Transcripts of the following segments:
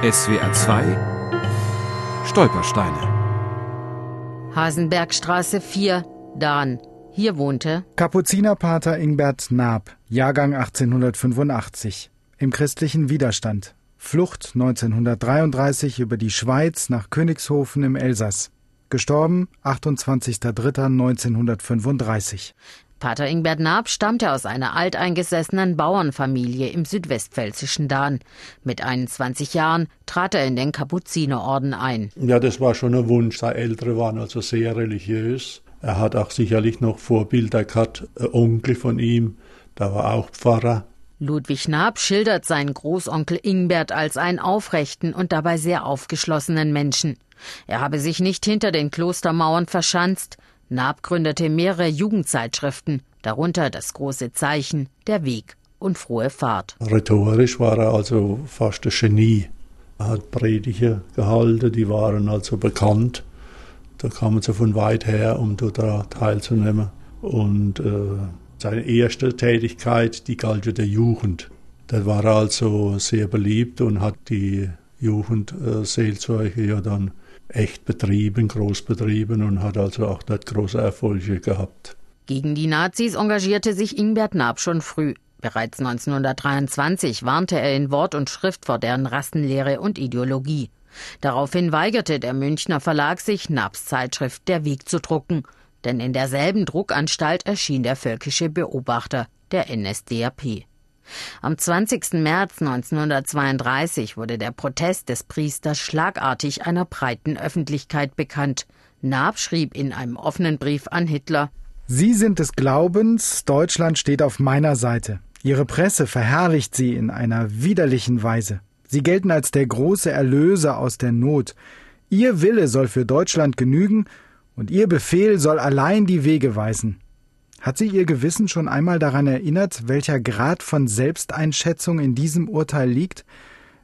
SWR 2 Stolpersteine Hasenbergstraße 4, Dahn. Hier wohnte Kapuzinerpater Ingbert Naab, Jahrgang 1885, im christlichen Widerstand. Flucht 1933 über die Schweiz nach Königshofen im Elsass. Gestorben 28.03.1935. Pater Ingbert Naab stammte aus einer alteingesessenen Bauernfamilie im südwestpfälzischen Dahn. Mit 21 Jahren trat er in den Kapuzinerorden ein. Ja, das war schon ein Wunsch. Seine Eltern waren also sehr religiös. Er hat auch sicherlich noch Vorbilder gehabt. Ein Onkel von ihm, der war auch Pfarrer. Ludwig Naab schildert seinen Großonkel Ingbert als einen aufrechten und dabei sehr aufgeschlossenen Menschen. Er habe sich nicht hinter den Klostermauern verschanzt, Naab gründete mehrere Jugendzeitschriften, darunter das große Zeichen, der Weg und frohe Fahrt. Rhetorisch war er also fast ein Genie. Er hat Prediger gehalten, die waren also bekannt. Da kamen sie von weit her, um daran teilzunehmen. Und äh, seine erste Tätigkeit, die galt ja der Jugend. Da war er also sehr beliebt und hat die Jugendseelsorge ja dann echt betrieben, groß betrieben und hat also auch dort große Erfolge gehabt. Gegen die Nazis engagierte sich Ingbert Naab schon früh. Bereits 1923 warnte er in Wort und Schrift vor deren Rassenlehre und Ideologie. Daraufhin weigerte der Münchner Verlag sich, Naabs Zeitschrift Der Weg zu drucken, denn in derselben Druckanstalt erschien der völkische Beobachter, der NSDAP. Am 20. März 1932 wurde der Protest des Priesters schlagartig einer breiten Öffentlichkeit bekannt. Naab schrieb in einem offenen Brief an Hitler Sie sind des Glaubens, Deutschland steht auf meiner Seite. Ihre Presse verherrlicht sie in einer widerlichen Weise. Sie gelten als der große Erlöser aus der Not. Ihr Wille soll für Deutschland genügen, und Ihr Befehl soll allein die Wege weisen. Hat sie ihr Gewissen schon einmal daran erinnert, welcher Grad von Selbsteinschätzung in diesem Urteil liegt?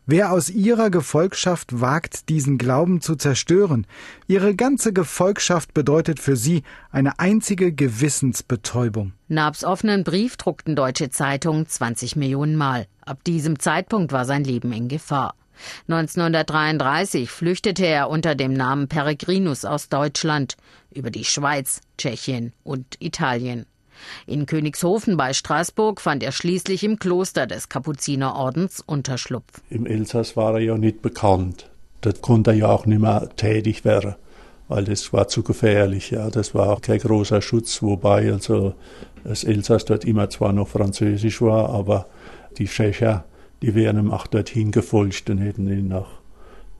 Wer aus ihrer Gefolgschaft wagt, diesen Glauben zu zerstören? Ihre ganze Gefolgschaft bedeutet für sie eine einzige Gewissensbetäubung. Nabs offenen Brief druckten deutsche Zeitungen 20 Millionen Mal. Ab diesem Zeitpunkt war sein Leben in Gefahr. 1933 flüchtete er unter dem Namen Peregrinus aus Deutschland über die Schweiz, Tschechien und Italien. In Königshofen bei Straßburg fand er schließlich im Kloster des Kapuzinerordens Unterschlupf. Im Elsass war er ja nicht bekannt. Dort konnte er ja auch nicht mehr tätig werden, weil das war zu gefährlich. Ja, das war auch kein großer Schutz, wobei also das Elsass dort immer zwar noch Französisch war, aber die Tschecher die wären ihm auch dorthin gefolgt und hätten ihn auch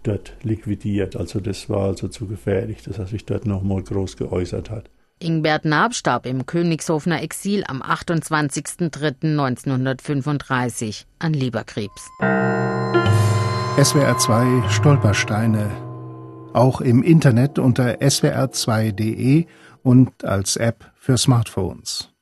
dort liquidiert. Also das war also zu gefährlich, dass er sich dort nochmal groß geäußert hat. Ingbert Naab starb im Königshofener Exil am 28.03.1935 an Leberkrebs. SWR 2 Stolpersteine. Auch im Internet unter swr2.de und als App für Smartphones.